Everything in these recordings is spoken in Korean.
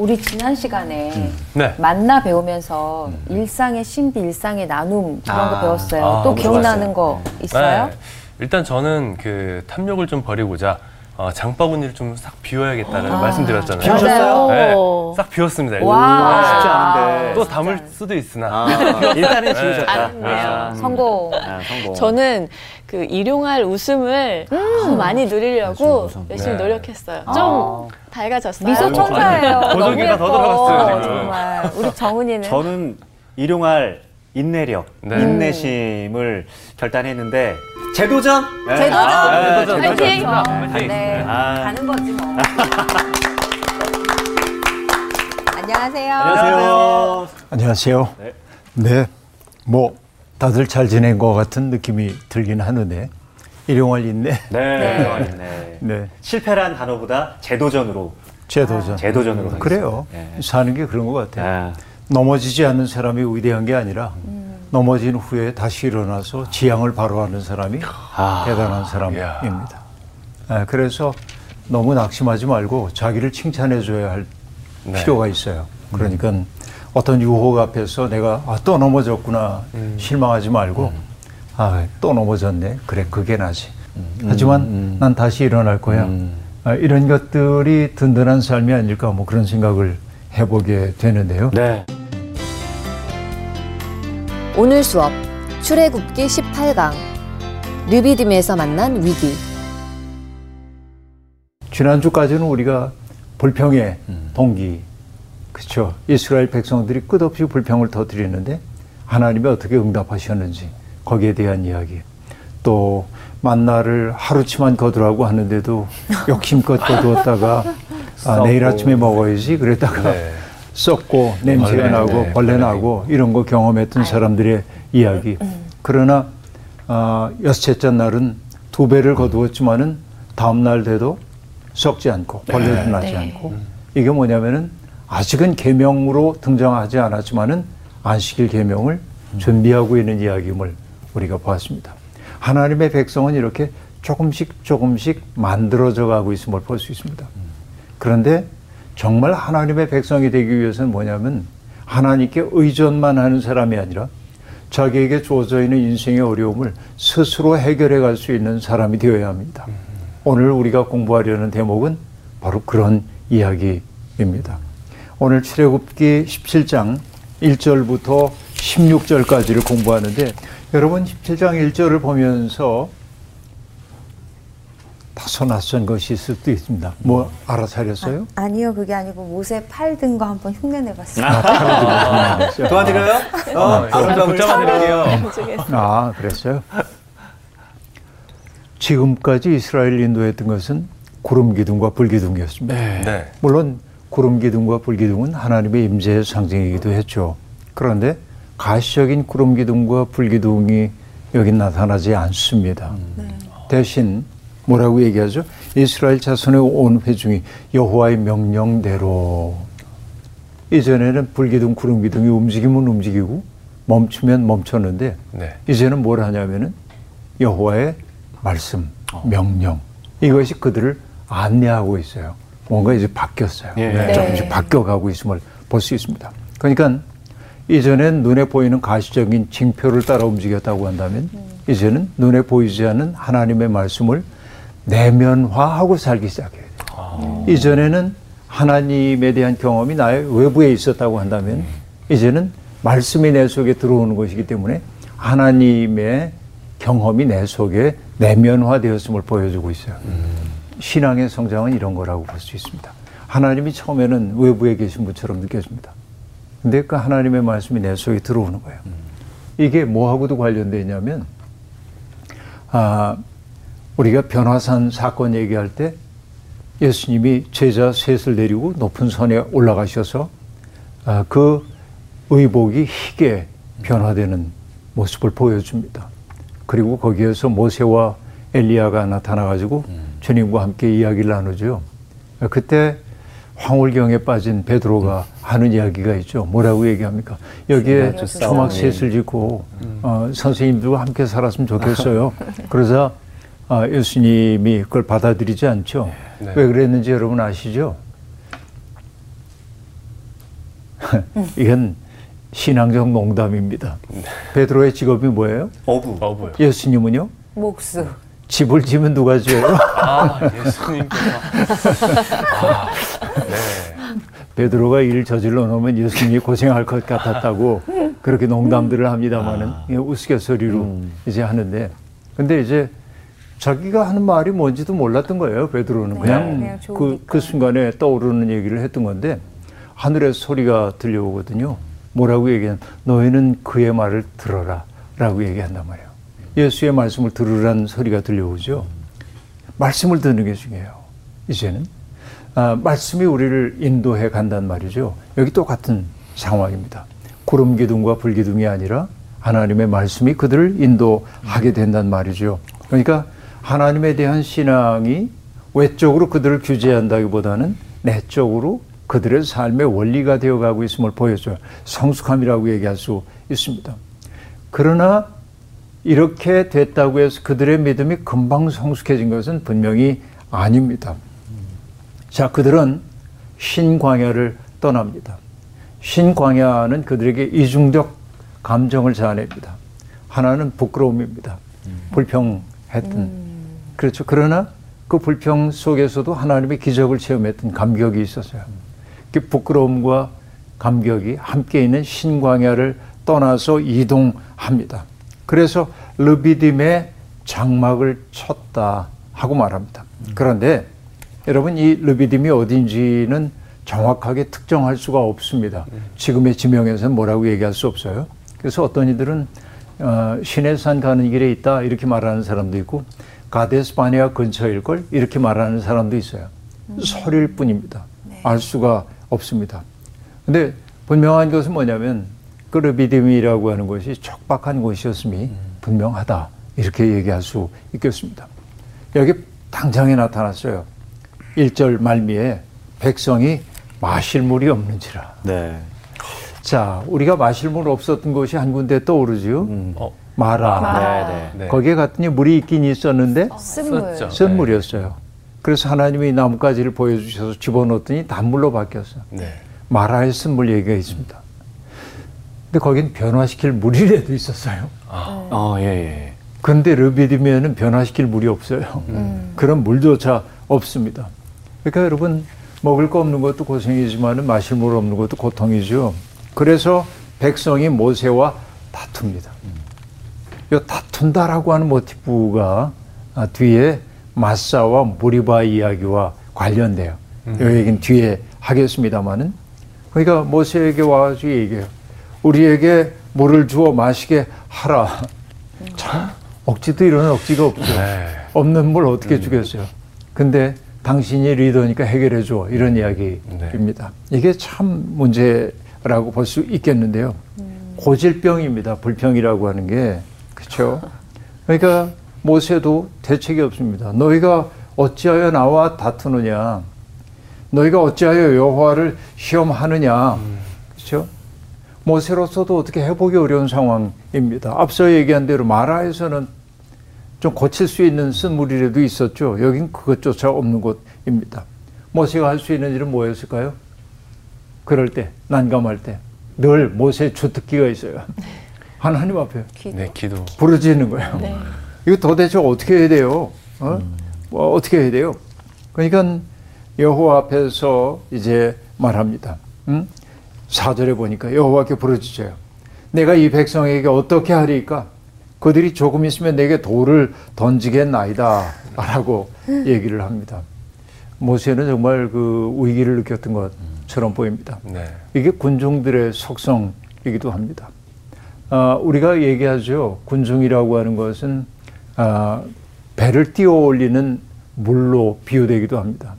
우리 지난 시간에 네. 만나 배우면서 일상의 신비, 일상의 나눔 그런 아, 거 배웠어요. 아, 또 기억나는 거 있어요? 네. 일단 저는 그 탐욕을 좀 버리고자 어, 장바구니를 좀 싹 비워야겠다는 말씀드렸잖아요. 비우셨어요? 네, 오. 싹 비웠습니다. 와. 네. 쉽지 않은데. 또 담을 수도 있으나. 아, 일단은 지우셨다. 아쉽네요. 아, 성공. 아, 성공. 저는 그 일용할 웃음을 더 많이 누리려고. 열심히 네. 노력했어요. 아. 좀 밝아졌어요. 미소 천사예요. 너무 보조개가 더. 들어갔어요, 지금. 정말. 우리 정은이는 저는 일용할 인내력, 네. 인내심을 결단했는데 재도전. 네. 재도전! 아, 재도전. 화이팅! 화이팅! 네, 아. 가는 거지 뭐. 안녕하세요. 안녕하세요. 안녕하세요. 네. 네. 뭐 다들 잘 지낸 것 같은 느낌이 들긴 하는데 일용할 인내. 네. 일용할 인내. 네. 실패란 단어보다 재도전으로 재도전. 재도전으로 가겠습니다. 그래요. 네. 사는 게 그런 것 같아요. 아, 넘어지지 않는 사람이 위대한 게 아니라 넘어진 후에 다시 일어나서 지향을 바로 하는 사람이 아. 대단한 사람입니다. 아, 그래서 너무 낙심하지 말고 자기를 칭찬해 줘야 할 네. 필요가 있어요. 그러니까 어떤 유혹 앞에서 내가 아, 또 넘어졌구나 실망하지 말고 아, 또 넘어졌네. 그래, 그게 나지. 하지만 난 다시 일어날 거야. 아, 이런 것들이 든든한 삶이 아닐까 뭐 그런 생각을 해보게 되는데요. 네. 오늘 수업 출애굽기 18강 르비딤에서 만난 위기 지난주까지는 우리가 불평의 동기, 그렇죠. 이스라엘 백성들이 끝없이 불평을 터뜨리는데 하나님이 어떻게 응답하셨는지 거기에 대한 이야기. 또 만나를 하루치만 거두라고 하는데도 욕심껏 거두었다가 아, 내일 아침에 먹어야지 그랬다가 네. 썩고 냄새가 벌레, 나고 네, 벌레 나고 이런 거 경험했던 사람들의 이야기. 그러나 아, 여섯째 날은 두 배를 거두었지만은 다음 날 돼도 썩지 않고 벌레도 나지 않고 이게 뭐냐면은 아직은 계명으로 등장하지 않았지만은 안식일 계명을 준비하고 있는 이야기임을 우리가 보았습니다. 하나님의 백성은 이렇게 조금씩 조금씩 만들어져 가고 있음을 볼 수 있습니다. 그런데 정말 하나님의 백성이 되기 위해서는 뭐냐면 하나님께 의존만 하는 사람이 아니라 자기에게 주어져 있는 인생의 어려움을 스스로 해결해 갈 수 있는 사람이 되어야 합니다. 오늘 우리가 공부하려는 대목은 바로 그런 이야기입니다. 오늘 출애굽기 17장 1절부터 16절까지를 공부하는데 여러분 17장 1절을 보면서 다소 낯선 것이 있을 수도 있습니다. 뭐 알아차렸어요? 아 니요, 그게 아니고 못에 팔든 거 한번 흉내내봤어요. 도와드려요? 어, 어, 여러분 좀 붙잡아드릴게요. 아, 그랬어요? 지금까지 이스라엘 인도했던 것은 구름 기둥과 불 기둥이었습니다. 네. 물론 구름 기둥과 불 기둥은 하나님의 임재의 상징이기도 했죠. 그런데 가시적인 구름 기둥과 불 기둥이 여기 나타나지 않습니다. 대신 뭐라고 얘기하죠? 이스라엘 자손의 온 회중이 여호와의 명령대로 이전에는 불기둥, 구름 기둥이 움직이면 움직이고 멈추면 멈췄는데 네. 이제는 뭘 하냐면은 여호와의 말씀, 명령 이것이 그들을 안내하고 있어요. 뭔가 이제 바뀌었어요. 예. 조금씩 네. 바뀌어가고 있음을 볼 수 있습니다. 그러니까 이전엔 눈에 보이는 가시적인 징표를 따라 움직였다고 한다면 이제는 눈에 보이지 않는 하나님의 말씀을 내면화하고 살기 시작해야 돼요. 이전에는 하나님에 대한 경험이 나의 외부에 있었다고 한다면 이제는 말씀이 내 속에 들어오는 것이기 때문에 하나님의 경험이 내 속에 내면화되었음을 보여주고 있어요. 신앙의 성장은 이런 거라고 볼 수 있습니다. 하나님이 처음에는 외부에 계신 분처럼 느껴집니다. 근데 그 하나님의 말씀이 내 속에 들어오는 거예요. 이게 뭐하고도 관련되어 있냐면, 아, 우리가 변화산 사건 얘기할 때 예수님이 제자 셋을 데리고 높은 산에 올라가셔서 아, 그 의복이 희게 변화되는 모습을 보여줍니다. 그리고 거기에서 모세와 엘리야가 나타나가지고 주님과 함께 이야기를 나누죠. 그때 황홀경에 빠진 베드로가 하는 이야기가 있죠. 뭐라고 얘기합니까? 여기에 초막 셋을 짓고 어, 선생님들과 함께 살았으면 좋겠어요. 그러자 아, 예수님이 그걸 받아들이지 않죠. 네. 왜 그랬는지 여러분 아시죠? 이건 신앙적 농담입니다. 베드로의 직업이 뭐예요? 어부. 어부요. 예수님은요? 목수. 집을 지면 누가 지어요? 아, 예수님께서. 아, 네. 베드로가 일 저질러 놓으면 예수님이 고생할 것 같았다고 그렇게 농담들을 합니다만은 이게 우스갯소리로 이제 하는데 근데 이제 자기가 하는 말이 뭔지도 몰랐던 거예요 베드로는 네, 그냥, 그냥 그. 그 순간에 떠오르는 얘기를 했던 건데 하늘에서 소리가 들려오거든요 뭐라고 얘기하면 너희는 그의 말을 들어라 라고 얘기한단 말이에요 예수의 말씀을 들으라는 소리가 들려오죠 말씀을 듣는 게 중요해요 이제는 아, 말씀이 우리를 인도해 간단 말이죠. 여기 똑같은 상황입니다. 구름 기둥과 불 기둥이 아니라 하나님의 말씀이 그들을 인도하게 된단 말이죠. 그러니까 하나님에 대한 신앙이 외적으로 그들을 규제한다기보다는 내적으로 그들의 삶의 원리가 되어가고 있음을 보여줘요. 성숙함이라고 얘기할 수 있습니다. 그러나 이렇게 됐다고 해서 그들의 믿음이 금방 성숙해진 것은 분명히 아닙니다. 자, 그들은 신광야를 떠납니다. 신광야는 그들에게 이중적 감정을 자아냅니다. 하나는 부끄러움입니다. 불평했던. 그렇죠. 그러나 그 불평 속에서도 하나님의 기적을 체험했던 감격이 있었어요. 그 부끄러움과 감격이 함께 있는 신광야를 떠나서 이동합니다. 그래서 르비딤의 장막을 쳤다 하고 말합니다. 그런데 여러분 이 르비딤이 어딘지는 정확하게 특정할 수가 없습니다. 지금의 지명에서는 뭐라고 얘기할 수 없어요. 그래서 어떤 이들은 어, 시내산 가는 길에 있다 이렇게 말하는 사람도 있고 가데스 바네아 근처일 걸 이렇게 말하는 사람도 있어요. 설일 뿐입니다. 알 수가 없습니다. 근데 분명한 것은 뭐냐면 그 르비딤이라고 하는 것이 척박한 곳이었음이 분명하다 이렇게 얘기할 수 있겠습니다. 여기 당장에 나타났어요. 1절 말미에 백성이 마실 물이 없는지라. 네. 자, 우리가 마실 물 없었던 곳이 한 군데 떠오르지요. 어, 마라. 네, 네. 네. 거기에 갔더니 물이 있긴 있었는데 쓴물. 썼죠. 쓴 물이었어요. 그래서 하나님이 나뭇가지를 보여주셔서 집어넣었더니 단물로 바뀌었어요. 네. 마라의 쓴물 얘기가 있습니다. 근데 거긴 변화시킬 물이라도 있었어요. 어, 예, 예. 근데 르비딤에는 변화시킬 물이 없어요. 그런 물조차 없습니다. 그러니까 여러분 먹을 거 없는 것도 고생이지만 마실 물 없는 것도 고통이죠. 그래서 백성이 모세와 다툽니다. 이 다툰다라고 하는 모티브가 아, 뒤에 마사와 무리바 이야기와 관련돼요. 이 얘기는 뒤에 하겠습니다만은 그러니까 모세에게 와가지고 얘기해요. 우리에게 물을 주어 마시게 하라. 참 억지도 이런 억지가 없죠. 네. 없는 물 어떻게 주겠어요. 근데 당신이 리더니까 해결해 줘 이런 이야기입니다. 이게 참 문제라고 볼 수 있겠는데요. 고질병입니다. 불평이라고 하는 게 그렇죠. 그러니까 모세도 대책이 없습니다. 너희가 어찌하여 나와 다투느냐? 너희가 어찌하여 여호와를 시험하느냐? 그렇죠? 모세로서도 어떻게 해보기 어려운 상황입니다. 앞서 얘기한 대로 마라에서는 좀 고칠 수 있는 쓴물이라도 있었죠. 여긴 그것조차 없는 곳입니다. 모세가 할 수 있는 일은 뭐였을까요? 그럴 때, 난감할 때, 늘 모세의 주특기가 있어요. 하나님 앞에 네, 기도. 부르짖는 거예요. 네. 이거 도대체 어떻게 해야 돼요? 어? 뭐 어떻게 해야 돼요? 그러니까 여호와 앞에서 이제 말합니다. 음? 4절에 보니까 여호와께 부르짖어요. 내가 이 백성에게 어떻게 하리까? 그들이 조금 있으면 내게 돌을 던지겠나이다. 라고 얘기를 합니다. 모세는 정말 그 위기를 느꼈던 것처럼 보입니다. 네. 이게 군중들의 속성이기도 합니다. 아, 우리가 얘기하죠. 군중이라고 하는 것은 아, 배를 띄워 올리는 물로 비유되기도 합니다.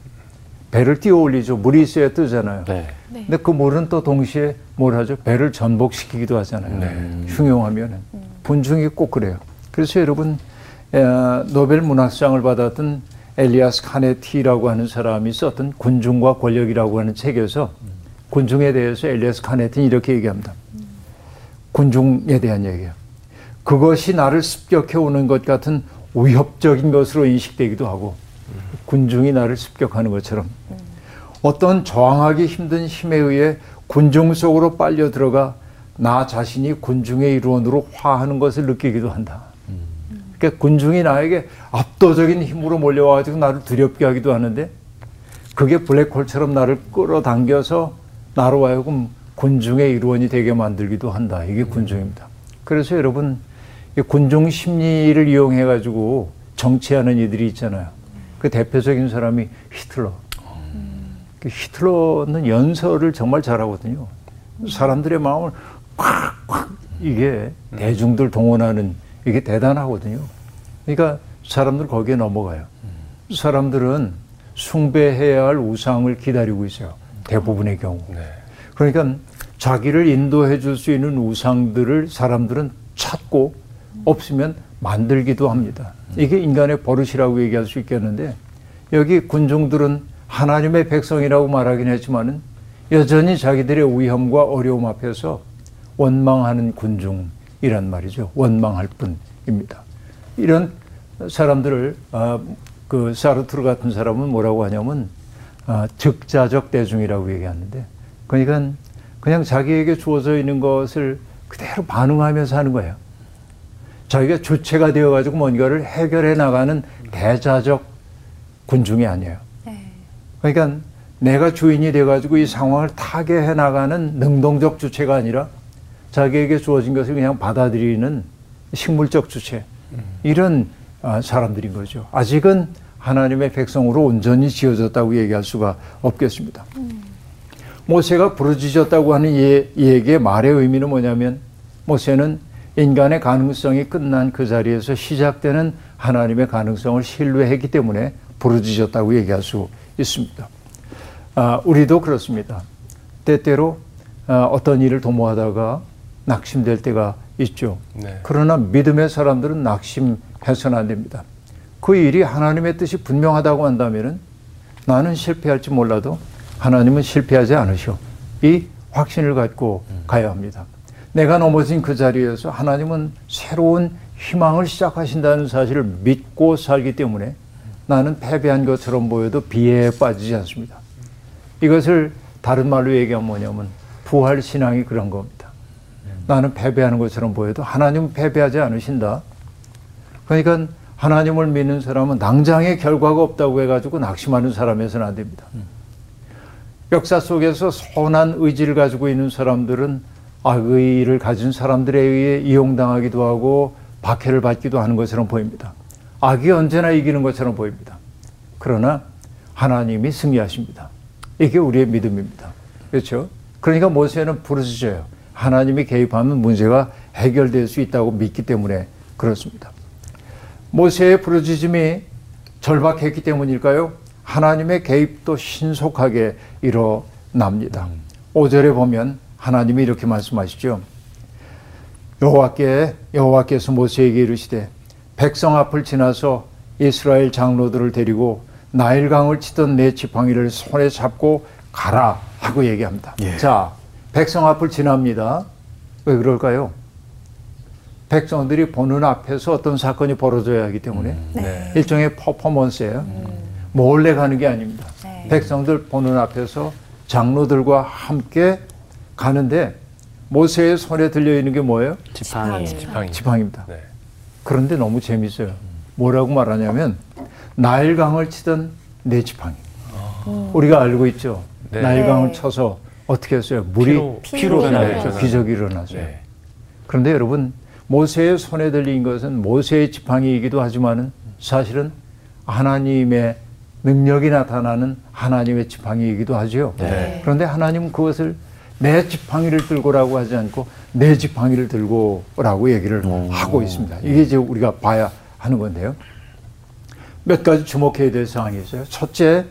배를 띄워 올리죠. 물이 있어야 뜨잖아요. 네. 근데 그 물은 또 동시에 뭘 하죠? 배를 전복시키기도 하잖아요. 네. 흉용하면은 군중이 꼭 그래요. 그래서 여러분 에, 노벨 문학상을 받았던 엘리아스 카네티라고 하는 사람이 썼던 군중과 권력이라고 하는 책에서 군중에 대해서 엘리아스 카네티는 이렇게 얘기합니다. 군중에 대한 얘기예요. 그것이 나를 습격해 오는 것 같은 위협적인 것으로 인식되기도 하고 군중이 나를 습격하는 것처럼 어떤 저항하기 힘든 힘에 의해 군중 속으로 빨려 들어가 나 자신이 군중의 일원으로 화하는 것을 느끼기도 한다. 그러니까 군중이 나에게 압도적인 힘으로 몰려와가지고 나를 두렵게 하기도 하는데 그게 블랙홀처럼 나를 끌어당겨서 나로 하여금 군중의 일원이 되게 만들기도 한다. 이게 군중입니다. 그래서 여러분 이 군중 심리를 이용해 가지고 정치하는 이들이 있잖아요. 그 대표적인 사람이 히틀러. 그 히틀러는 연설을 정말 잘하거든요. 사람들의 마음을 콱콱 이게 대중들 동원하는 이게 대단하거든요. 그러니까 사람들 거기에 넘어가요. 사람들은 숭배해야 할 우상을 기다리고 있어요. 대부분의 경우. 네. 그러니까 자기를 인도해 줄 수 있는 우상들을 사람들은 찾고 없으면 만들기도 합니다. 이게 인간의 버릇이라고 얘기할 수 있겠는데 여기 군중들은 하나님의 백성이라고 말하긴 했지만은 여전히 자기들의 위험과 어려움 앞에서 원망하는 군중이란 말이죠. 원망할 뿐입니다. 이런 사람들을 아, 그 사르트르 같은 사람은 뭐라고 하냐면 아, 즉자적 대중이라고 얘기하는데 그러니까 그냥 자기에게 주어져 있는 것을 그대로 반응하면서 하는 거예요. 자기가 주체가 되어 가지고 뭔가를 해결해 나가는 대자적 군중이 아니에요. 그러니까 내가 주인이 돼가지고 이 상황을 타개해 나가는 능동적 주체가 아니라 자기에게 주어진 것을 그냥 받아들이는 식물적 주체. 이런 아, 사람들인 거죠. 아직은 하나님의 백성으로 온전히 지어졌다고 얘기할 수가 없겠습니다. 모세가 부르짖었다고 하는 이, 이 얘기의 말의 의미는 뭐냐면 모세는 인간의 가능성이 끝난 그 자리에서 시작되는 하나님의 가능성을 신뢰했기 때문에 부르짖었다고 얘기할 수 있습니다. 아, 우리도 그렇습니다. 때때로 아, 어떤 일을 도모하다가 낙심될 때가 있죠. 네. 그러나 믿음의 사람들은 낙심해서는 안 됩니다. 그 일이 하나님의 뜻이 분명하다고 한다면은 나는 실패할지 몰라도 하나님은 실패하지 않으셔. 이 확신을 갖고 가야 합니다. 내가 넘어진 그 자리에서 하나님은 새로운 희망을 시작하신다는 사실을 믿고 살기 때문에 나는 패배한 것처럼 보여도 비애에 빠지지 않습니다. 이것을 다른 말로 얘기하면 뭐냐면 부활 신앙이 그런 겁니다. 나는 패배하는 것처럼 보여도 하나님은 패배하지 않으신다. 그러니까 하나님을 믿는 사람은 낭장의 결과가 없다고 해가지고 낙심하는 사람에서는 안 됩니다. 역사 속에서 선한 의지를 가지고 있는 사람들은 악의를 가진 사람들에 의해 이용당하기도 하고 박해를 받기도 하는 것처럼 보입니다. 악이 언제나 이기는 것처럼 보입니다. 그러나 하나님이 승리하십니다. 이게 우리의 믿음입니다. 그렇죠? 그러니까 모세는 부르짖어요. 하나님이 개입하면 문제가 해결될 수 있다고 믿기 때문에 그렇습니다. 모세의 부르짖음이 절박했기 때문일까요? 하나님의 개입도 신속하게 일어납니다. 5절에 보면 하나님이 이렇게 말씀하시죠. 여호와께 여호와께서 모세에게 이르시되 백성 앞을 지나서 이스라엘 장로들을 데리고 나일강을 치던 내 지팡이를 손에 잡고 가라 하고 얘기합니다. 예. 자, 백성 앞을 지납니다. 왜 그럴까요? 백성들이 보는 앞에서 어떤 사건이 벌어져야 하기 때문에 네. 일종의 퍼포먼스예요. 몰래 가는 게 아닙니다. 네. 백성들 보는 앞에서 장로들과 함께 가는데 모세의 손에 들려 있는 게 뭐예요? 지팡이. 지팡이. 지팡입니다. 네. 그런데 너무 재밌어요. 뭐라고 말하냐면 나일강을 치던 내 지팡이. 우리가 알고 있죠. 네. 나일강을 네. 쳐서 어떻게 했어요? 물이 피로-. 변하죠. 기적이 일어났어요. 네. 그런데 여러분 모세의 손에 들린 것은 모세의 지팡이이기도 하지만은 사실은 하나님의 능력이 나타나는 하나님의 지팡이이기도 하죠. 네. 그런데 하나님은 그것을 내 지팡이를 들고라고 하지 않고 내 지팡이를 들고라고 얘기를 하고 있습니다. 이게 이제 우리가 봐야 하는 건데요. 몇 가지 주목해야 될 사항이 있어요. 첫째,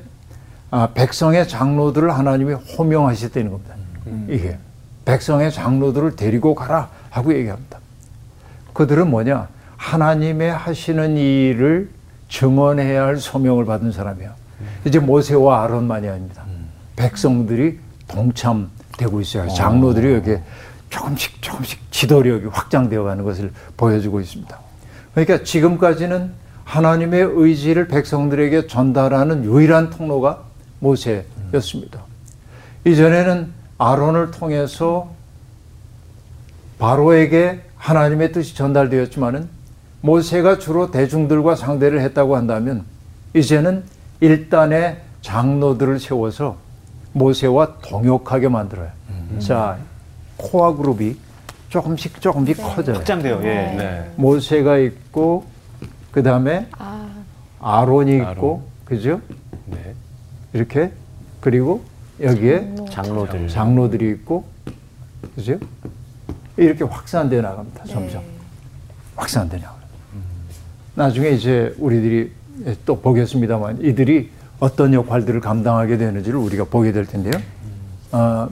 아, 백성의 장로들을 하나님이 호명하셨다는 겁니다. 이게 백성의 장로들을 데리고 가라 하고 얘기합니다. 그들은 뭐냐? 하나님의 하시는 일을 증언해야 할 소명을 받은 사람이에요. 이제 모세와 아론만이 아닙니다. 백성들이 동참 되고 있어요. 장로들이 이렇게 조금씩 조금씩 지도력이 확장되어 가는 것을 보여주고 있습니다. 그러니까 지금까지는 하나님의 의지를 백성들에게 전달하는 유일한 통로가 모세 였습니다. 이전에는 아론을 통해서 바로에게 하나님의 뜻이 전달되었지만은 모세가 주로 대중들과 상대를 했다고 한다면 이제는 일단의 장로들을 세워서 모세와 동역하게 만들어요. 자, 코아 그룹이 조금씩 조금씩 커져요. 확장돼요. 예. 네. 모세가 있고 그 다음에 아, 아론이 있고 아론. 그죠? 네. 이렇게 그리고 여기에 장로 들. 장로들이 있고 그죠? 이렇게 확산돼 나갑니다. 점점 확산돼 나가요. 나중에 이제 우리들이 또 보겠습니다만 이들이 어떤 역할들을 감당하게 되는지를 우리가 보게 될 텐데요. 어,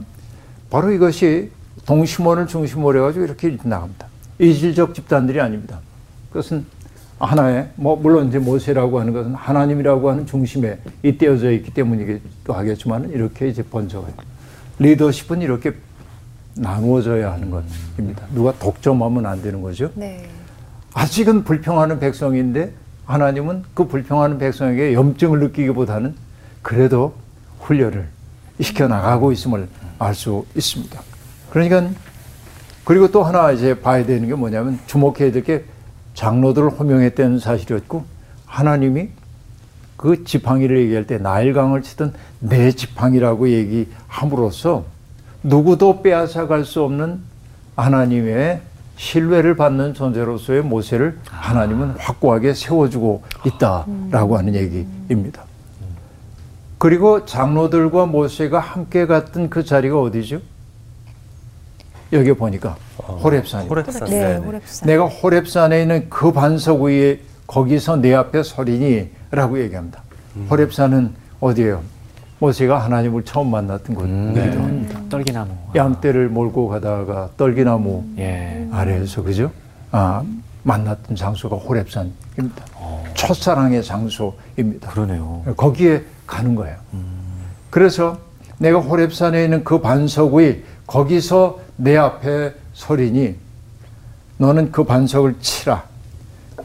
바로 이것이 동심원을 중심으로 해가지고 이렇게 나갑니다. 이질적 집단들이 아닙니다. 그것은 하나의 뭐 물론 이제 모세라고 하는 것은 하나님이라고 하는 중심에 잇대어져 있기 때문이기도 하겠지만 이렇게 이제 번져가요. 리더십은 이렇게 나누어져야 하는 것입니다. 누가 독점하면 안 되는 거죠. 네. 아직은 불평하는 백성인데 하나님은 그 불평하는 백성에게 염증을 느끼기보다는 그래도 훈련을 시켜 나가고 있음을 알 수 있습니다. 그러니까 그리고 또 하나 이제 봐야 되는 게 뭐냐면 주목해야 될 게 장로들을 호명했다는 사실이었고 하나님이 그 지팡이를 얘기할 때 나일강을 치던 내 지팡이라고 얘기함으로써 누구도 빼앗아갈 수 없는 하나님의 신뢰를 받는 존재로서의 모세를 하나님은 확고하게 세워주고 있다라고 하는 얘기입니다. 그리고 장로들과 모세가 함께 갔던 그 자리가 어디죠? 여기 보니까 호렙산입니다. 호랩산. 네, 네. 호랩산. 내가 호렙산에 있는 그 반석 위에 거기서 내 앞에 서리니라고 얘기합니다. 호렙산은 어디예요? 모세가 하나님을 처음 만났던 곳이기도 합니다. 떨기나무. 양떼를 몰고 가다가 떨기나무 예. 아래에서 그죠? 아, 만났던 장소가 호렙산입니다. 첫사랑의 장소입니다. 그러네요. 거기에 가는 거예요. 그래서 내가 호렙산에 있는 그 반석 위 거기서 내 앞에 서리니 너는 그 반석을 치라.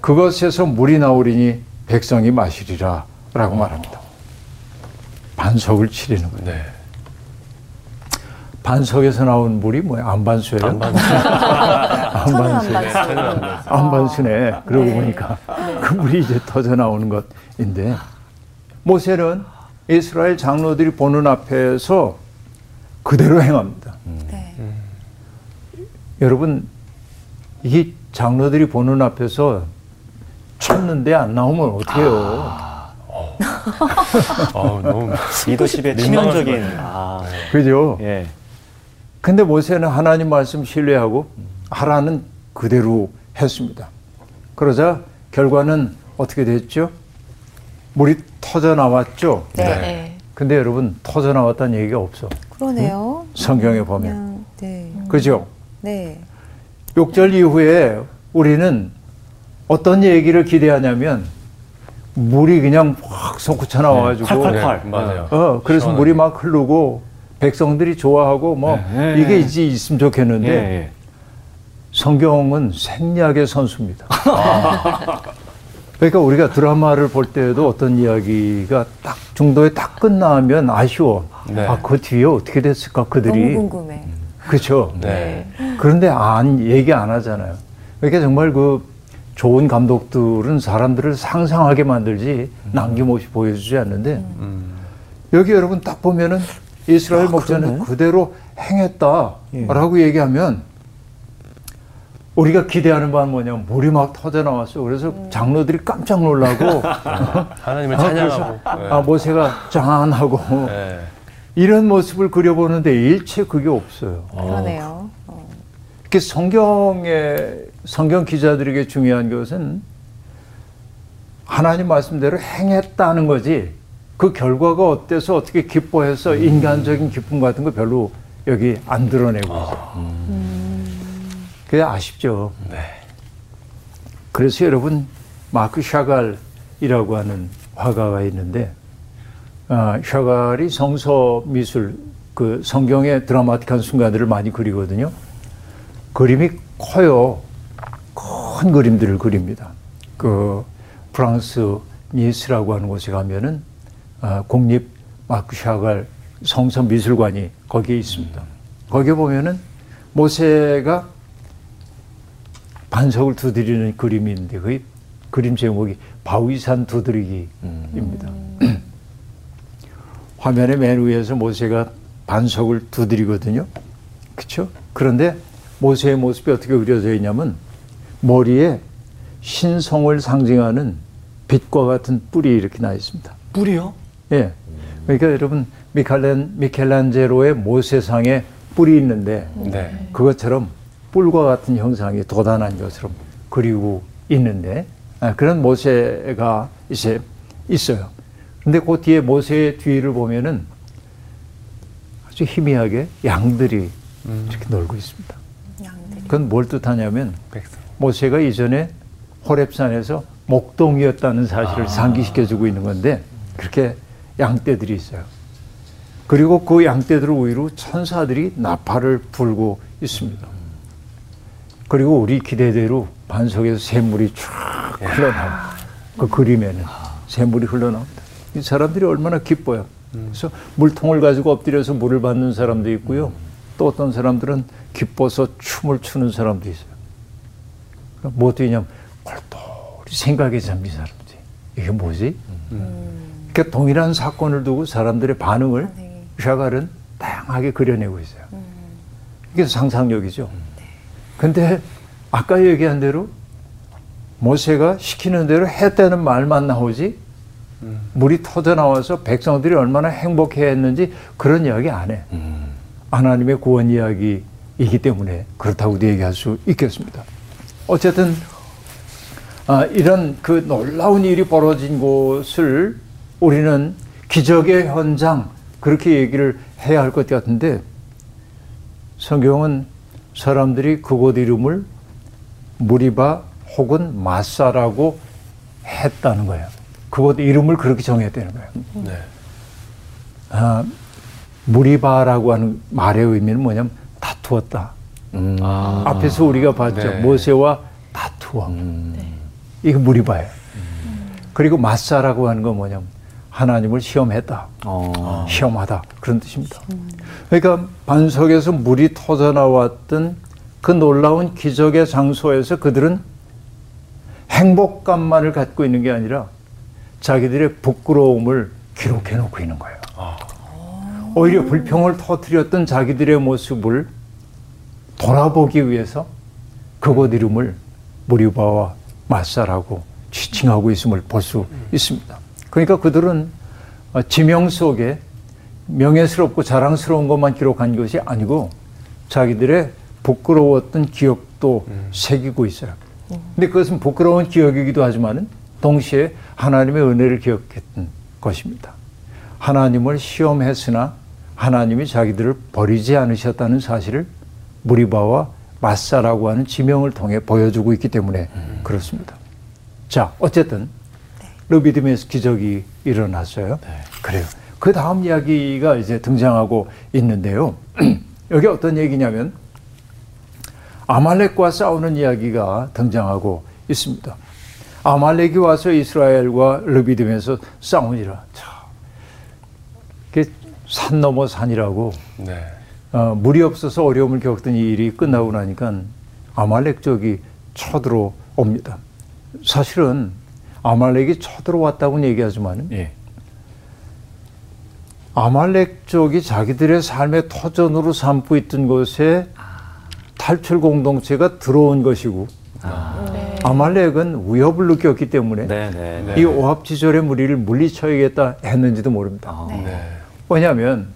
그것에서 물이 나오리니 백성이 마시리라. 라고 말합니다. 반석을 치리는 거예요. 네. 반석에서 나온 물이 뭐야? 안반수예요? 안반수. 안반수. 안반수. 안반수네. 그러고 보니까 그 물이 이제 터져 나오는 것인데 모세는 이스라엘 장로들이 보는 앞에서 그대로 행합니다. 네. 여러분 이 장로들이 보는 앞에서 쳤는데 안 나오면 어떡해요? 어, 너무 리더십의. 치명적인. 아, 그죠? 예. 근데 모세는 하나님 말씀 신뢰하고 하라는 그대로 했습니다. 그러자 결과는 어떻게 됐죠? 물이 터져 나왔죠? 네. 네. 근데 여러분 터져 나왔다는 얘기가 없어. 그러네요. 성경에 보면. 그냥 네. 그죠? 네. 6절 이후에 우리는 어떤 얘기를 기대하냐면 물이 그냥 확 솟구쳐 나와가지고 콸콸콸. 네, 맞아요. 어, 그래서 시원하게. 물이 막 흐르고 백성들이 좋아하고 뭐 네, 네, 이게 네. 이제 있으면 좋겠는데 예, 예. 성경은 생략의 선수입니다. 그러니까 우리가 드라마를 볼 때에도 어떤 이야기가 딱 중도에 딱 끝나면 아쉬워. 네. 아, 그 뒤에 어떻게 됐을까 그들이. 너무 궁금해. 그렇죠. 네. 그런데 안 얘기 안 하잖아요. 그러니까 정말 그 좋은 감독들은 사람들을 상상하게 만들지 남김없이 보여주지 않는데 음. 여기 여러분 딱 보면은 이스라엘 아, 목자는 그러네. 그대로 행했다라고 얘기하면 우리가 기대하는 바는 뭐냐면 물이 막 터져 나왔어요. 그래서 장로들이 깜짝 놀라고 하나님을 아, 찬양하고. 그래서 아 모세가 짠하고 네. 이런 모습을 그려보는데 일체 그게 없어요. 그러네요. 어. 이렇게 성경의 성경 기자들에게 중요한 것은 하나님 말씀대로 행했다는 거지 그 결과가 어때서 어떻게 기뻐해서 인간적인 기쁨 같은 거 별로 여기 안 드러내고 있어요. 그게 아쉽죠. 네. 그래서 여러분 마크 샤갈이라고 하는 화가가 있는데 아, 샤갈이 성서 미술 그 성경의 드라마틱한 순간들을 많이 그리거든요. 그림이 커요. 큰 그림들을 그립니다. 그 프랑스 니스라고 하는 곳에 가면은 아, 국립 마크 샤갈 성서 미술관이 거기에 있습니다. 거기에 보면은 모세가 반석을 두드리는 그림이 있는데 그 그림 제목이 바위산 두드리기입니다. 화면의 맨 위에서 모세가 반석을 두드리거든요. 그렇죠? 그런데 모세의 모습이 어떻게 그려져 있냐면 머리에 신성을 상징하는 빛과 같은 뿔이 이렇게 나 있습니다. 뿔이요? 예. 그러니까 여러분 미켈란 미켈란제로의 모세상에 뿔이 있는데 네. 그것처럼 뿔과 같은 형상이 도단한 것처럼 그리고 있는데 아, 그런 모세가 이제 있어요. 근데 그 뒤에 모세의 뒤를 보면은 아주 희미하게 양들이 이렇게 놀고 있습니다. 그건 뭘 뜻하냐면 백성. 모세가 이전에 호렙산에서 목동이었다는 사실을 상기시켜주고 있는 건데 그렇게 양떼들이 있어요. 그리고 그 양떼들 위로 천사들이 나팔을 불고 있습니다. 그리고 우리 기대대로 반석에서 샘물이 쫙 흘러나와. 그 그림에는 샘물이 흘러나옵니다. 이 사람들이 얼마나 기뻐요. 그래서 물통을 가지고 엎드려서 물을 받는 사람도 있고요. 또 어떤 사람들은 기뻐서 춤을 추는 사람도 있어요. 뭐 뛰냐면 골똘히 생각에 잠긴 사람들. 이게 뭐지? 그러니까 동일한 사건을 두고 사람들의 반응을 샤갈은 다양하게 그려내고 있어요. 이게 상상력이죠. 근데 아까 얘기한 대로 모세가 시키는 대로 했다는 말만 나오지 물이 터져 나와서 백성들이 얼마나 행복해 했는지 그런 이야기 안 해. 하나님의 구원 이야기이기 때문에 그렇다고도 얘기할 수 있겠습니다. 어쨌든 아, 이런 그 놀라운 일이 벌어진 곳을 우리는 기적의 현장 그렇게 얘기를 해야 할 것 같은데 성경은 사람들이 그곳 이름을 무리바 혹은 마사라고 했다는 거예요. 그곳 이름을 그렇게 정했다는 거예요. 네. 아, 무리바라고 하는 말의 의미는 뭐냐면 다투었다. 음. 아. 앞에서 우리가 봤죠. 네. 모세와 다투어. 이게 무리바예요. 그리고 마사라고 하는 건 뭐냐면 하나님을 시험했다. 어. 시험하다. 그런 뜻입니다. 그러니까 반석에서 물이 터져 나왔던 그 놀라운 기적의 장소에서 그들은 행복감만을 갖고 있는 게 아니라 자기들의 부끄러움을 기록해 놓고 있는 거예요. 오히려 불평을 터뜨렸던 자기들의 모습을 돌아보기 위해서 그곳 이름을 무리바와 마사라고 지칭하고 있음을 볼 수 있습니다. 그러니까 그들은 어, 지명 속에 명예스럽고 자랑스러운 것만 기록한 것이 아니고 자기들의 부끄러웠던 기억도 새기고 있어요. 근데 그것은 부끄러운 기억이기도 하지만은 동시에 하나님의 은혜를 기억했던 것입니다. 하나님을 시험했으나 하나님이 자기들을 버리지 않으셨다는 사실을 무리바와 마사라고 하는 지명을 통해 보여주고 있기 때문에 그렇습니다. 자, 어쨌든 르비딤에서 기적이 일어났어요. 그래요. 그 다음 이야기가 이제 등장하고 있는데요. 여기 어떤 얘기냐면 아말렉과 싸우는 이야기가 등장하고 있습니다. 아말렉이 와서 이스라엘과 르비딤에서 싸우니라. 자, 그게 산 넘어 산이라고 네. 어, 물이 없어서 어려움을 겪던 이 일이 끝나고 나니까 아말렉 쪽이 쳐들어옵니다. 사실은 아말렉이 쳐들어왔다고는 얘기하지만 예. 아말렉 쪽이 자기들의 삶의 터전으로 삼고 있던 곳에 탈출 공동체가 들어온 것이고 아말렉은 위협을 느꼈기 때문에 네, 네, 네. 이 오합지졸의 무리를 물리쳐야겠다 했는지도 모릅니다. 아. 네. 왜냐하면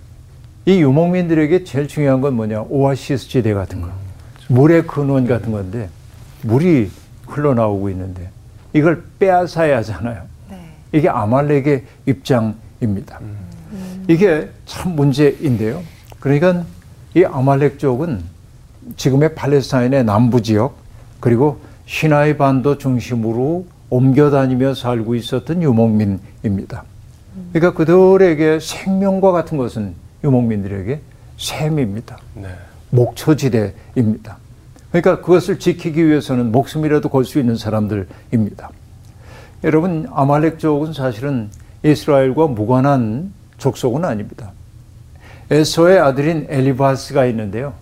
이 유목민들에게 제일 중요한 건 뭐냐 오아시스 지대 같은 거 물의 근원 같은 건데 물이 흘러나오고 있는데 이걸 빼앗아야 하잖아요. 이게 아말렉의 입장입니다. 이게 참 문제인데요. 그러니까 이 아말렉 쪽은 지금의 팔레스타인의 남부 지역 그리고 시나이 반도 중심으로 옮겨 다니며 살고 있었던 유목민입니다. 그러니까 그들에게 생명과 같은 것은 유목민들에게 샘입니다. 네. 목초지대입니다. 그러니까 그것을 지키기 위해서는 목숨이라도 걸 수 있는 사람들입니다. 여러분 아말렉 족은 사실은 이스라엘과 무관한 족속은 아닙니다. 에서의 아들인 엘리바스가 있는데요.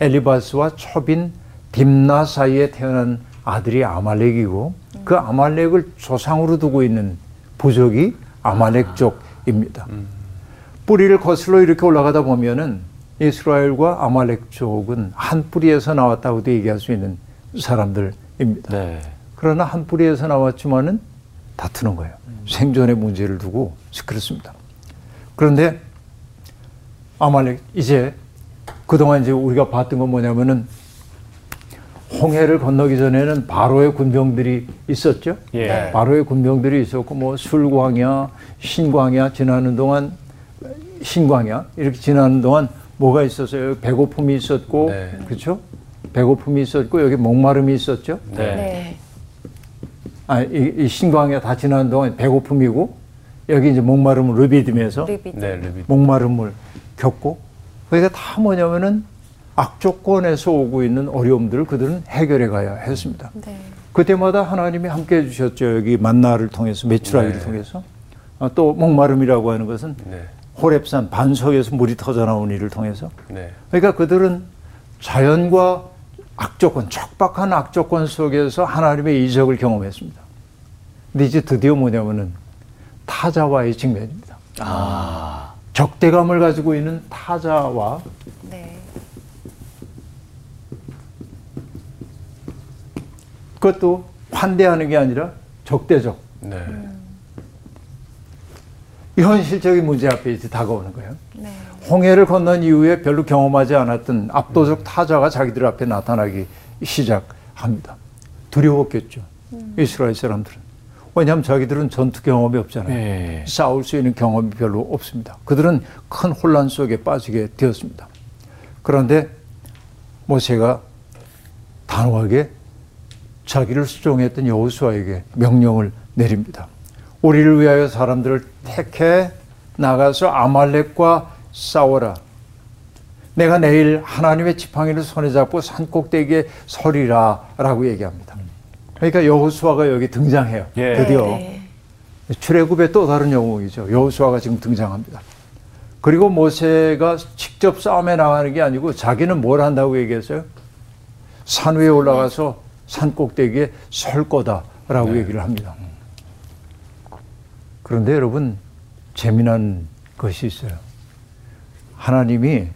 엘리바스와 초빈 딥나 사이에 태어난 아들이 아말렉이고 그 아말렉을 조상으로 두고 있는 부족이 아말렉족입니다. 뿌리를 거슬러 이렇게 올라가다 보면은 이스라엘과 아말렉족은 한 뿌리에서 나왔다고도 얘기할 수 있는 사람들입니다. 네. 그러나 한 뿌리에서 나왔지만은 다투는 거예요. 생존의 문제를 두고 그렇습니다. 그런데 아말렉 이제 그동안 이제 우리가 봤던 건 뭐냐면은 홍해를 건너기 전에는 바로의 군병들이 있었죠. 예. 바로의 군병들이 있었고 뭐 술광야, 신광야 지나는 동안 신광야 이렇게 지나는 동안 뭐가 있었어요? 배고픔이 있었고 네. 그렇죠? 배고픔이 있었고 여기 목마름이 있었죠. 네. 네. 아, 이, 이 신광야 다 지나는 동안 배고픔이고 여기 이제 목마름을 르비딤에서 리비드. 네, 르비. 목마름을 겪고 그러니까 다 뭐냐면은 악조건에서 오고 있는 어려움들을 그들은 해결해 가야 했습니다. 네. 그때마다 하나님이 함께 해주셨죠. 여기 만나를 통해서 메추라기를 네. 통해서 아, 또 목마름이라고 하는 것은 네. 호렙산 반석에서 물이 터져 나온 일을 통해서 네. 그러니까 그들은 자연과 악조건, 척박한 악조건 속에서 하나님의 이적을 경험했습니다. 근데 이제 드디어 뭐냐면은 타자와의 직면입니다. 아. 적대감을 가지고 있는 타자와 네. 그것도 환대하는 게 아니라 적대적, 네. 현실적인 문제 앞에 이제 다가오는 거예요. 네. 홍해를 건넌 이후에 별로 경험하지 않았던 압도적 타자가 자기들 앞에 나타나기 시작합니다. 두려웠겠죠. 이스라엘 사람들은. 왜냐하면 자기들은 전투 경험이 없잖아요. 예. 싸울 수 있는 경험이 별로 없습니다. 그들은 큰 혼란 속에 빠지게 되었습니다. 그런데 모세가 단호하게 자기를 수종했던 여호수아에게 명령을 내립니다. 우리를 위하여 사람들을 택해 나가서 아말렉과 싸워라. 내가 내일 하나님의 지팡이를 손에 잡고 산 꼭대기에 서리라라고 얘기합니다. 그러니까 여호수아가 여기 등장해요. 예. 드디어 네. 출애굽의 또 다른 영웅이죠. 여호수아가 지금 등장합니다. 그리고 모세가 직접 싸움에 나가는 게 아니고 자기는 뭘 한다고 얘기했어요? 산 위에 올라가서 산 꼭대기에 설 거다라고 얘기를 합니다. 그런데 여러분 재미난 것이 있어요. 하나님이 에?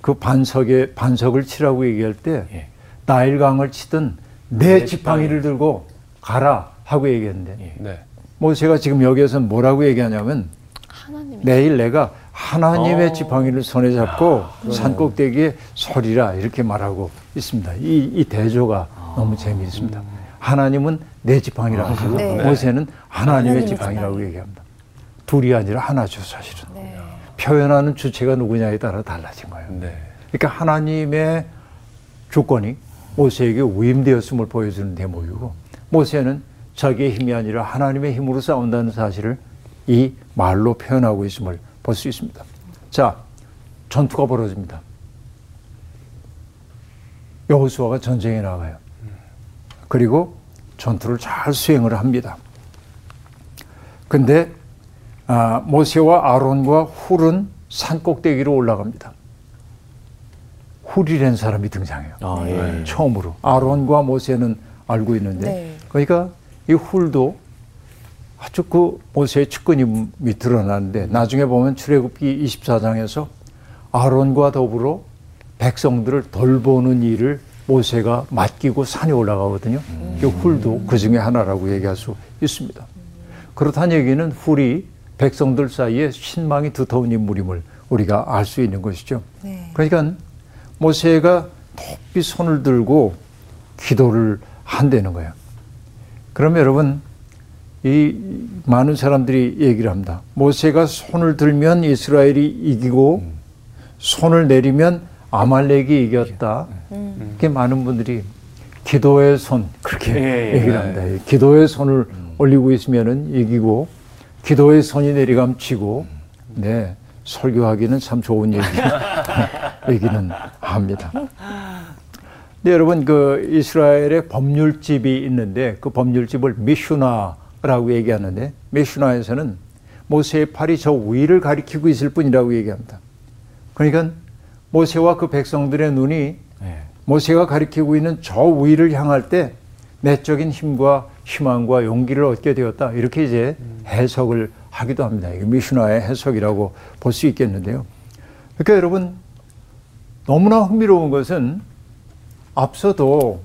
그 반석에 반석을 치라고 얘기할 때 예. 나일강을 치든 내 지팡이를 들고 가라 하고 얘기했는데 네. 모세가 지금 여기에서 뭐라고 얘기하냐면 하나님의 내일 내가 하나님의 어. 지팡이를 손에 잡고 산꼭대기에 서리라 이렇게 말하고 있습니다. 이, 이 대조가 너무 재미있습니다. 하나님은 내 지팡이라고 하시고 네. 모세는 하나님의 지팡이라고 지팡이. 얘기합니다. 둘이 아니라 하나죠 사실은. 네. 표현하는 주체가 누구냐에 따라 달라진 거예요. 네. 그러니까 하나님의 조건이 모세에게 위임되었음을 보여주는 대목이고 모세는 자기의 힘이 아니라 하나님의 힘으로 싸운다는 사실을 이 말로 표현하고 있음을 볼 수 있습니다. 자, 전투가 벌어집니다. 여호수아가 전쟁에 나가요. 그리고 전투를 잘 수행을 합니다. 근데 아, 모세와 아론과 훌은 산 꼭대기로 올라갑니다. 훌이라는 사람이 등장해요. 아, 예. 처음으로 아론과 모세는 알고 있는데 네. 그러니까 이 훌도 아주 그 모세의 측근임이 드러나는데 나중에 보면 출애굽기 24장에서 아론과 더불어 백성들을 돌보는 일을 모세가 맡기고 산에 올라가거든요. 그 훌도 그 중에 하나라고 얘기할 수 있습니다. 그렇다는 얘기는 훌이 백성들 사이에 신망이 두터운 인물임을 우리가 알 수 있는 것이죠. 네. 그러니까 모세가 높이 손을 들고 기도를 한다는 거예요. 그러면 여러분 이 많은 사람들이 얘기를 합니다. 모세가 손을 들면 이스라엘이 이기고 손을 내리면 아말렉이 이겼다. 이렇게 많은 분들이 기도의 손 그렇게 예, 예. 얘기를 합니다. 이 기도의 손을 올리고 있으면은 이기고 기도의 손이 내리감 치고 네 설교하기는 참 좋은 얘기 얘기는 합니다. 네, 여러분 그 이스라엘의 법률집이 있는데 그 법률집을 미슈나라고 얘기하는데 미슈나에서는 모세의 팔이 저 위를 가리키고 있을 뿐이라고 얘기합니다. 그러니까 모세와 그 백성들의 눈이 네. 모세가 가리키고 있는 저 위를 향할 때 내적인 힘과 희망과 용기를 얻게 되었다. 이렇게 이제 해석을 하기도 합니다. 이게 미슈나의 해석이라고 볼 수 있겠는데요. 그러니까 여러분 너무나 흥미로운 것은 앞서도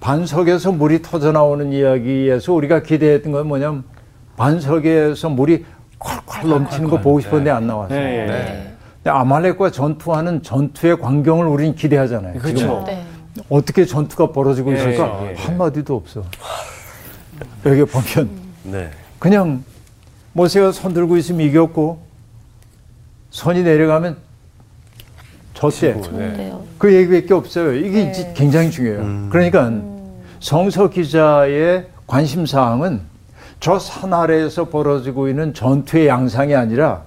반석에서 물이 터져 나오는 이야기에서 우리가 기대했던 건 뭐냐면 반석에서 물이 콸콸 넘치는 거 보고 싶었는데 안 나왔어요. 네, 예, 네. 아말렉과 전투하는 전투의 광경을 우린 기대하잖아요. 그렇죠. 네. 어떻게 전투가 벌어지고 예, 있을까 예, 예. 한마디도 없어. 여기 보면 네. 그냥 모세가 손 들고 있으면 이겼고 손이 내려가면 졌대. 네. 그 얘기밖에 없어요. 이게 네. 굉장히 중요해요. 음. 그러니까 성서 기자의 관심 사항은 저 산 아래에서 벌어지고 있는 전투의 양상이 아니라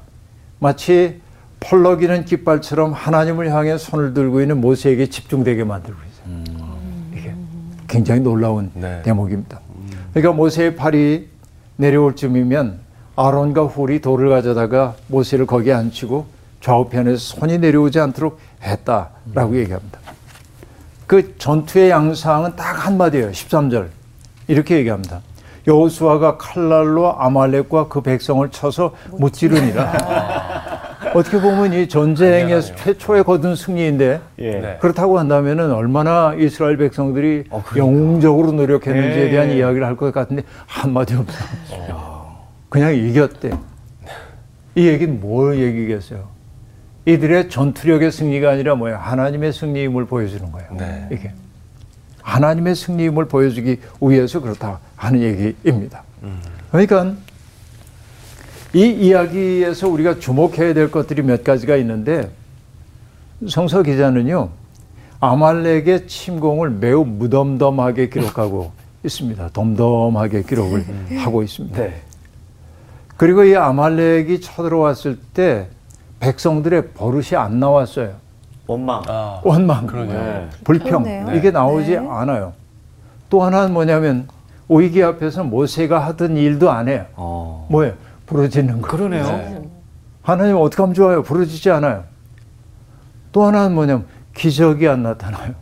마치 펄럭이는 깃발처럼 하나님을 향해 손을 들고 있는 모세에게 집중되게 만들고 있어요. 이게 굉장히 놀라운 네. 대목입니다. 그러니까 모세의 팔이 내려올 쯤이면 아론과 훌이 돌을 가져다가 모세를 거기에 앉히고 좌우편에서 손이 내려오지 않도록 했다라고 얘기합니다. 그 전투의 양상은 딱 한마디예요. 13절. 이렇게 얘기합니다. 여호수아가 칼날로 아말렉과 그 백성을 쳐서 무찌르니라. 어떻게 보면 이 전쟁에서. 최초의 거둔 승리인데 예. 네. 그렇다고 한다면은 얼마나 이스라엘 백성들이 어, 그러니까. 영웅적으로 노력했는지에 예. 대한 이야기를 할 것 같은데 한마디 없어. 그냥 이겼대. 이 얘기는 뭘 얘기겠어요? 이들의 전투력의 승리가 아니라 뭐예요? 하나님의 승리임을 보여주는 거예요. 네. 이게 하나님의 승리임을 보여주기 위해서 그렇다 하는 얘기입니다. 그러니까 이 이야기에서 우리가 주목해야 될 것들이 몇 가지가 있는데 성서 기자는요 아말렉의 침공을 매우 무덤덤하게 기록하고 있습니다. 덤덤하게 기록을 하고 있습니다. 네. 그리고 이 아말렉이 쳐들어왔을 때 백성들의 버릇이 안 나왔어요. 원망. 아, 원망, 그러네요. 네. 불평 그러네요. 이게 나오지 네. 않아요. 또 하나는 뭐냐면 위기 앞에서 모세가 하던 일도 안 해요. 어. 뭐예요? 부러지는 거. 그러네요. 네. 하나님 어떻게 하면 좋아요? 부러지지 않아요. 또 하나는 뭐냐면 기적이 안 나타나요.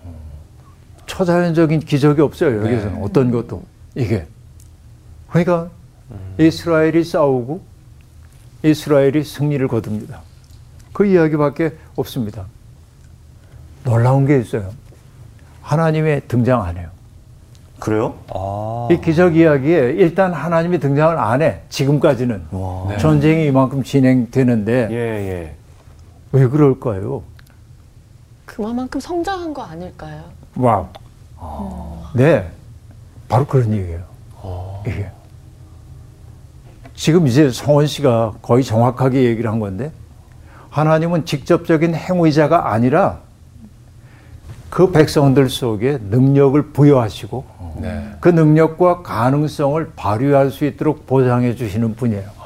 초자연적인 기적이 없어요. 여기서는 네. 어떤 것도 이게. 그러니까 이스라엘이 싸우고 이스라엘이 승리를 거둡니다. 그 이야기밖에 없습니다. 놀라운 게 있어요. 하나님의 등장 안 해요. 그래요? 아. 이 기적 이야기에 일단 하나님이 등장을 안 해. 지금까지는. 와. 네. 전쟁이 이만큼 진행되는데 예, 예. 왜 그럴까요? 그만큼 성장한 거 아닐까요? 와우. 네. 바로 그런 얘기예요. 이게. 지금 이제 성원 씨가 거의 정확하게 얘기를 한 건데 하나님은 직접적인 행위자가 아니라 그 백성들 속에 능력을 부여하시고 네. 그 능력과 가능성을 발휘할 수 있도록 보장해 주시는 분이에요.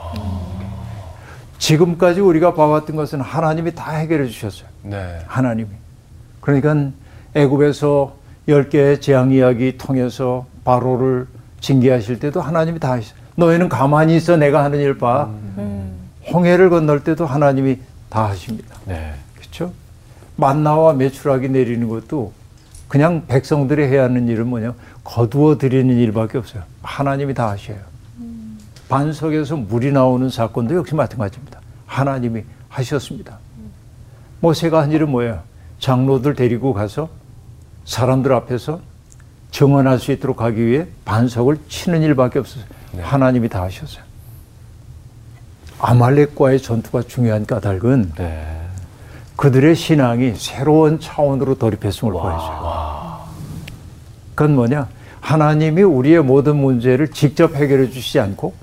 지금까지 우리가 봐왔던 것은 하나님이 다 해결해 주셨어요. 네. 하나님이. 그러니까 애굽에서 열 개의 재앙 이야기 통해서 바로를 징계하실 때도 하나님이 다 하셨어요. 너희는 가만히 있어 내가 하는 일 봐. 홍해를 건널 때도 하나님이 다 하십니다. 네. 그렇죠? 만나와 메추라기 내리는 것도 그냥 백성들이 해야 하는 일은 뭐냐? 거두어 드리는 일밖에 없어요. 하나님이 다 하셔요. 반석에서 물이 나오는 사건도 역시 마찬가지입니다. 하나님이 하셨습니다. 모세가 한 일은 뭐예요? 장로들 데리고 가서 사람들 앞에서 증언할 수 있도록 하기 위해 반석을 치는 일밖에 없었어요. 하나님이 다 하셨어요. 아말렉과의 전투가 중요한 까닭은 네. 그들의 신앙이 새로운 차원으로 돌입했음을 보여줘요. 그건 뭐냐? 하나님이 우리의 모든 문제를 직접 해결해 주시지 않고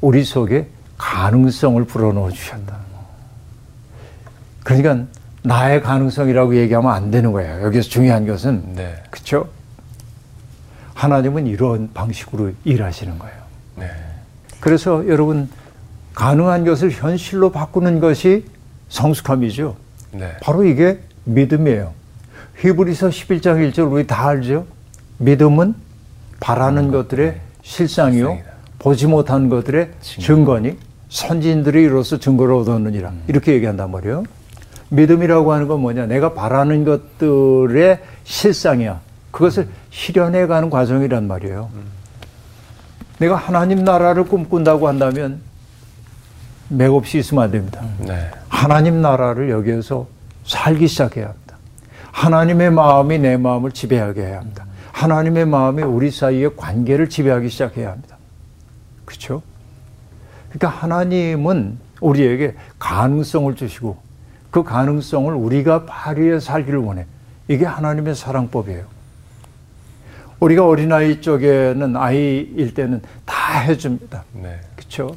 우리 속에 가능성을 불어넣어 주셨다. 그러니까 나의 가능성이라고 얘기하면 안 되는 거예요. 여기서 중요한 것은 네. 그렇죠? 하나님은 이런 방식으로 일하시는 거예요. 네. 그래서 여러분 가능한 것을 현실로 바꾸는 것이 성숙함이죠. 네. 바로 이게 믿음이에요. 히브리서 11장 1절 우리 다 알죠? 믿음은 바라는 것들의 실상이요 실상이다. 보지 못한 것들의 증거 니 선진들이 이로써 증거를 얻었느니라 이렇게 얘기한단 말이에요. 믿음이라고 하는 건 뭐냐? 내가 바라는 것들의 실상이야. 그것을 실현해가는 과정이란 말이에요. 내가 하나님 나라를 꿈꾼다고 한다면 맥없이 있으면 안 됩니다. 네. 하나님 나라를 여기에서 살기 시작해야 합니다. 하나님의 마음이 내 마음을 지배하게 해야 합니다. 하나님의 마음이 우리 사이의 관계를 지배하기 시작해야 합니다. 그렇죠? 그러니까 하나님은 우리에게 가능성을 주시고 그 가능성을 우리가 발휘해 살기를 원해. 이게 하나님의 사랑법이에요. 우리가 어린아이 쪽에는 아이일 때는 다 해줍니다. 네. 그렇죠?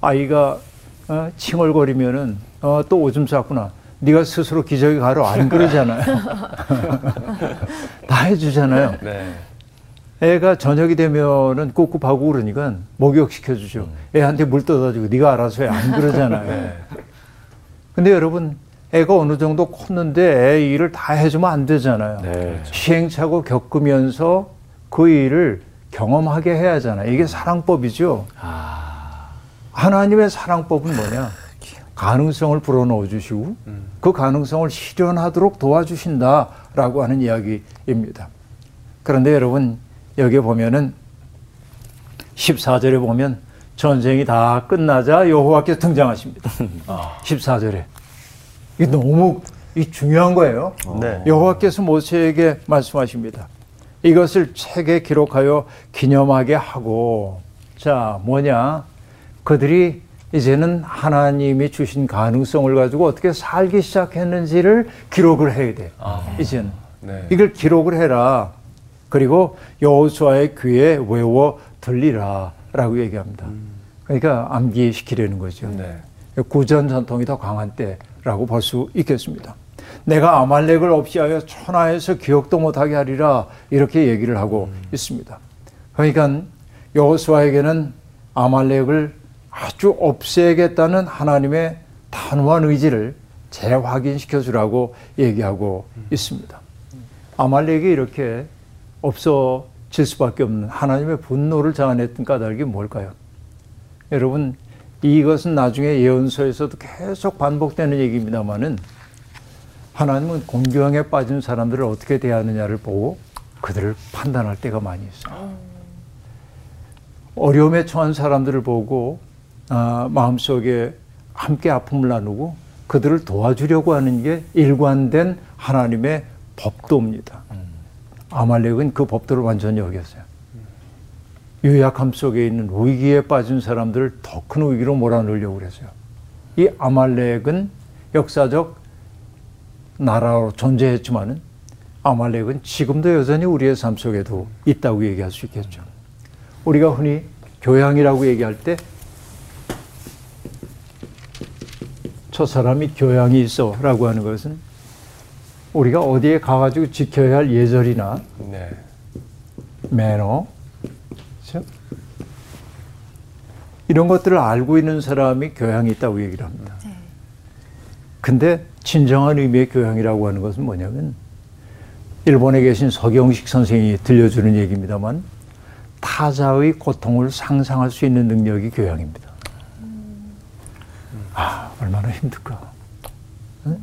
아이가 어, 칭얼거리면은 어, 또 오줌 쌌구나. 네가 스스로 기저귀 가로 안 그러잖아요. 다 해주잖아요. 네. 애가 저녁이 되면은 꿉꿉하고 그러니까 목욕시켜 주죠. 애한테 물 떠다 주고 네가 알아서 해 안 그러잖아요. 네. 근데 여러분 애가 어느 정도 컸는데 애 일을 다 해주면 안 되잖아요. 네. 시행착오 겪으면서 그 일을 경험하게 해야 하잖아요. 이게 사랑법이죠. 하나님의 사랑법은 뭐냐? 가능성을 불어넣어 주시고 그 가능성을 실현하도록 도와주신다라고 하는 이야기입니다. 그런데 여러분 여기 보면은 14절에 보면 전쟁이 다 끝나자 여호와께서 등장하십니다. 14절에 이게 너무 이 중요한 거예요. 네. 여호와께서 모세에게 말씀하십니다. 이것을 책에 기록하여 기념하게 하고 자 뭐냐 그들이 이제는 하나님이 주신 가능성을 가지고 어떻게 살기 시작했는지를 기록을 해야 돼. 이제는 네. 이걸 기록을 해라. 그리고 여호수아의 귀에 외워 들리라라고 얘기합니다. 그러니까 암기시키려는 거죠. 네. 구전 전통이 더 강한 때라고 볼 수 있겠습니다. 내가 아말렉을 없이하여 천하에서 기억도 못하게 하리라 이렇게 얘기를 하고 있습니다. 그러니까 여호수아에게는 아말렉을 아주 없애겠다는 하나님의 단호한 의지를 재확인시켜 주라고 얘기하고 있습니다. 아말렉이 이렇게 없어질 수밖에 없는 하나님의 분노를 자아냈던 까닭이 뭘까요? 여러분 이것은 나중에 예언서에서도 계속 반복되는 얘기입니다만은 하나님은 공경에 빠진 사람들을 어떻게 대하느냐를 보고 그들을 판단할 때가 많이 있어요. 어려움에 처한 사람들을 보고 아, 마음속에 함께 아픔을 나누고 그들을 도와주려고 하는 게 일관된 하나님의 법도입니다. 아말렉은 그 법도를 완전히 어겼어요. 유약함 속에 있는 위기에 빠진 사람들을 더 큰 위기로 몰아넣으려고 그랬어요. 이 아말렉은 역사적 나라로 존재했지만은 아말렉은 지금도 여전히 우리의 삶 속에도 있다고 얘기할 수 있겠죠. 우리가 흔히 교양이라고 얘기할 때 저 사람이 교양이 있어 라고 하는 것은 우리가 어디에 가가지고 지켜야 할 예절이나 네. 매너 그렇죠? 이런 것들을 알고 있는 사람이 교양이 있다고 얘기를 합니다. 근데 진정한 의미의 교양이라고 하는 것은 뭐냐면 일본에 계신 서경식 선생이 들려주는 얘기입니다만 타자의 고통을 상상할 수 있는 능력이 교양입니다. 아, 얼마나 힘들까. 응?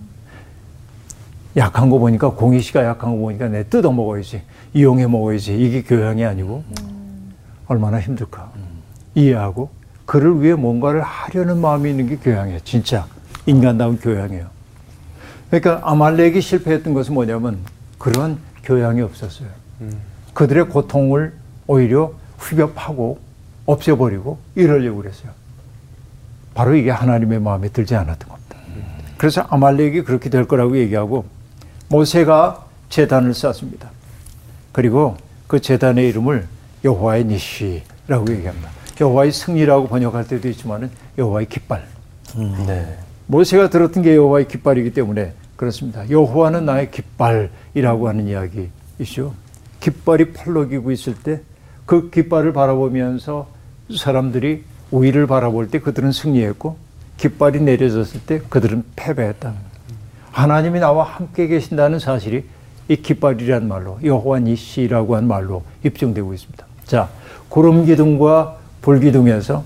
약한 거 보니까 공희 씨가 약한 거 보니까 내 뜯어 먹어야지. 이용해 먹어야지. 이게 교양이 아니고. 얼마나 힘들까. 이해하고 그를 위해 뭔가를 하려는 마음이 있는 게 교양이에요. 진짜. 인간다운 교양이에요. 그러니까 아말렉이 실패했던 것은 뭐냐면 그런 교양이 없었어요. 그들의 고통을 오히려 휘벼 파고 없애버리고 이러려고 그랬어요 바로 이게 하나님의 마음에 들지 않았던 겁니다 그래서 아말렉이 그렇게 될 거라고 얘기하고 모세가 재단을 쌓습니다. 그리고 그 재단의 이름을 여호와의 니시라고 얘기합니다. 여호와의 승리라고 번역할 때도 있지만은 여호와의 깃발. 네. 모세가 들었던 게 여호와의 깃발이기 때문에 그렇습니다. 여호와는 나의 깃발이라고 하는 이야기이죠. 깃발이 펄럭이고 있을 때 그 깃발을 바라보면서 사람들이 우위를 바라볼 때 그들은 승리했고 깃발이 내려졌을 때 그들은 패배했다. 하나님이 나와 함께 계신다는 사실이 이 깃발이란 말로 여호와 니시라고 한 말로 입증되고 있습니다. 자, 구름 기둥과 불 기둥에서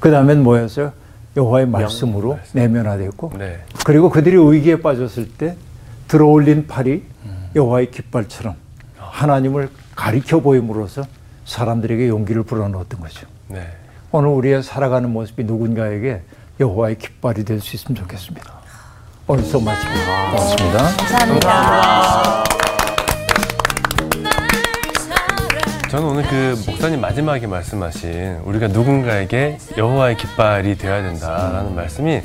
그 다음엔 뭐였어요? 여호와의 말씀으로 내면화됐고 네. 그리고 그들이 위기에 빠졌을 때 들어올린 팔이 여호와의 깃발처럼 하나님을 가리켜 보임으로써 사람들에게 용기를 불어넣었던 거죠. 네. 오늘 우리의 살아가는 모습이 누군가에게 여호와의 깃발이 될 수 있으면 좋겠습니다. 오늘 수업 마칩니다. 고맙습니다. 감사합니다. 저는 오늘 그 목사님 마지막에 말씀하신 우리가 누군가에게 여호와의 깃발이 되어야 된다라는 말씀이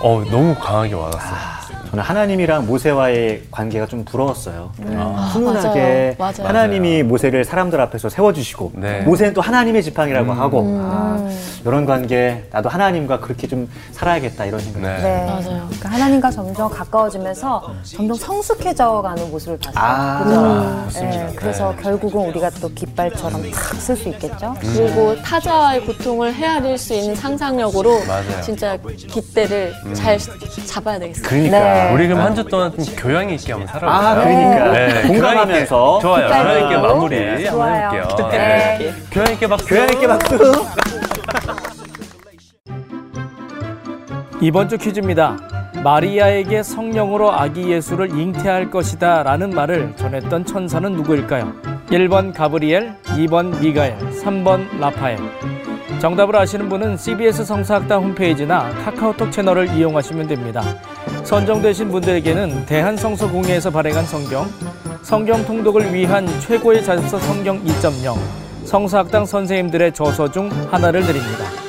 어, 너무 강하게 와닿았어요. 저는 하나님이랑 모세와의 관계가 좀 부러웠어요. 어, 훈훈하게 맞아요. 맞아요. 하나님이 모세를 사람들 앞에서 세워주시고 네. 모세는 또 하나님의 지팡이라고 하고 아, 이런 관계 나도 하나님과 그렇게 좀 살아야겠다 이런 생각이 네. 네. 맞아요. 그러니까 하나님과 점점 가까워지면서 점점 성숙해져가는 모습을 봤어요. 아, 그죠? 맞습니다. 네, 그래서 네. 결국은 우리가 또 깃발처럼 탁 쓸 수 있겠죠. 그리고 타자와의 고통을 헤아릴 수 있는 상상력으로 맞아요. 진짜 깃대를 잘 잡아야 되겠어요. 그러니까 네. 우리 그럼 한 주 동안 좀 교양 있게 한번 살아볼까요? 아 그러니까 네, 공감하면서 좋아요. 교양 있게 마무리 네, 한번. 해볼게요. 네. 교양 있게 박수. 교양 있게 박수. 이번 주 퀴즈입니다. 마리아에게 성령으로 아기 예수를 잉태할 것이다 라는 말을 전했던 천사는 누구일까요? 1번 가브리엘, 2번 미가엘, 3번 라파엘. 정답을 아시는 분은 CBS 성사학당 홈페이지나 카카오톡 채널을 이용하시면 됩니다. 선정되신 분들에게는 대한성서공회에서 발행한 성경, 성경 통독을 위한 최고의 자습서 성경 2.0, 성사학당 선생님들의 저서 중 하나를 드립니다.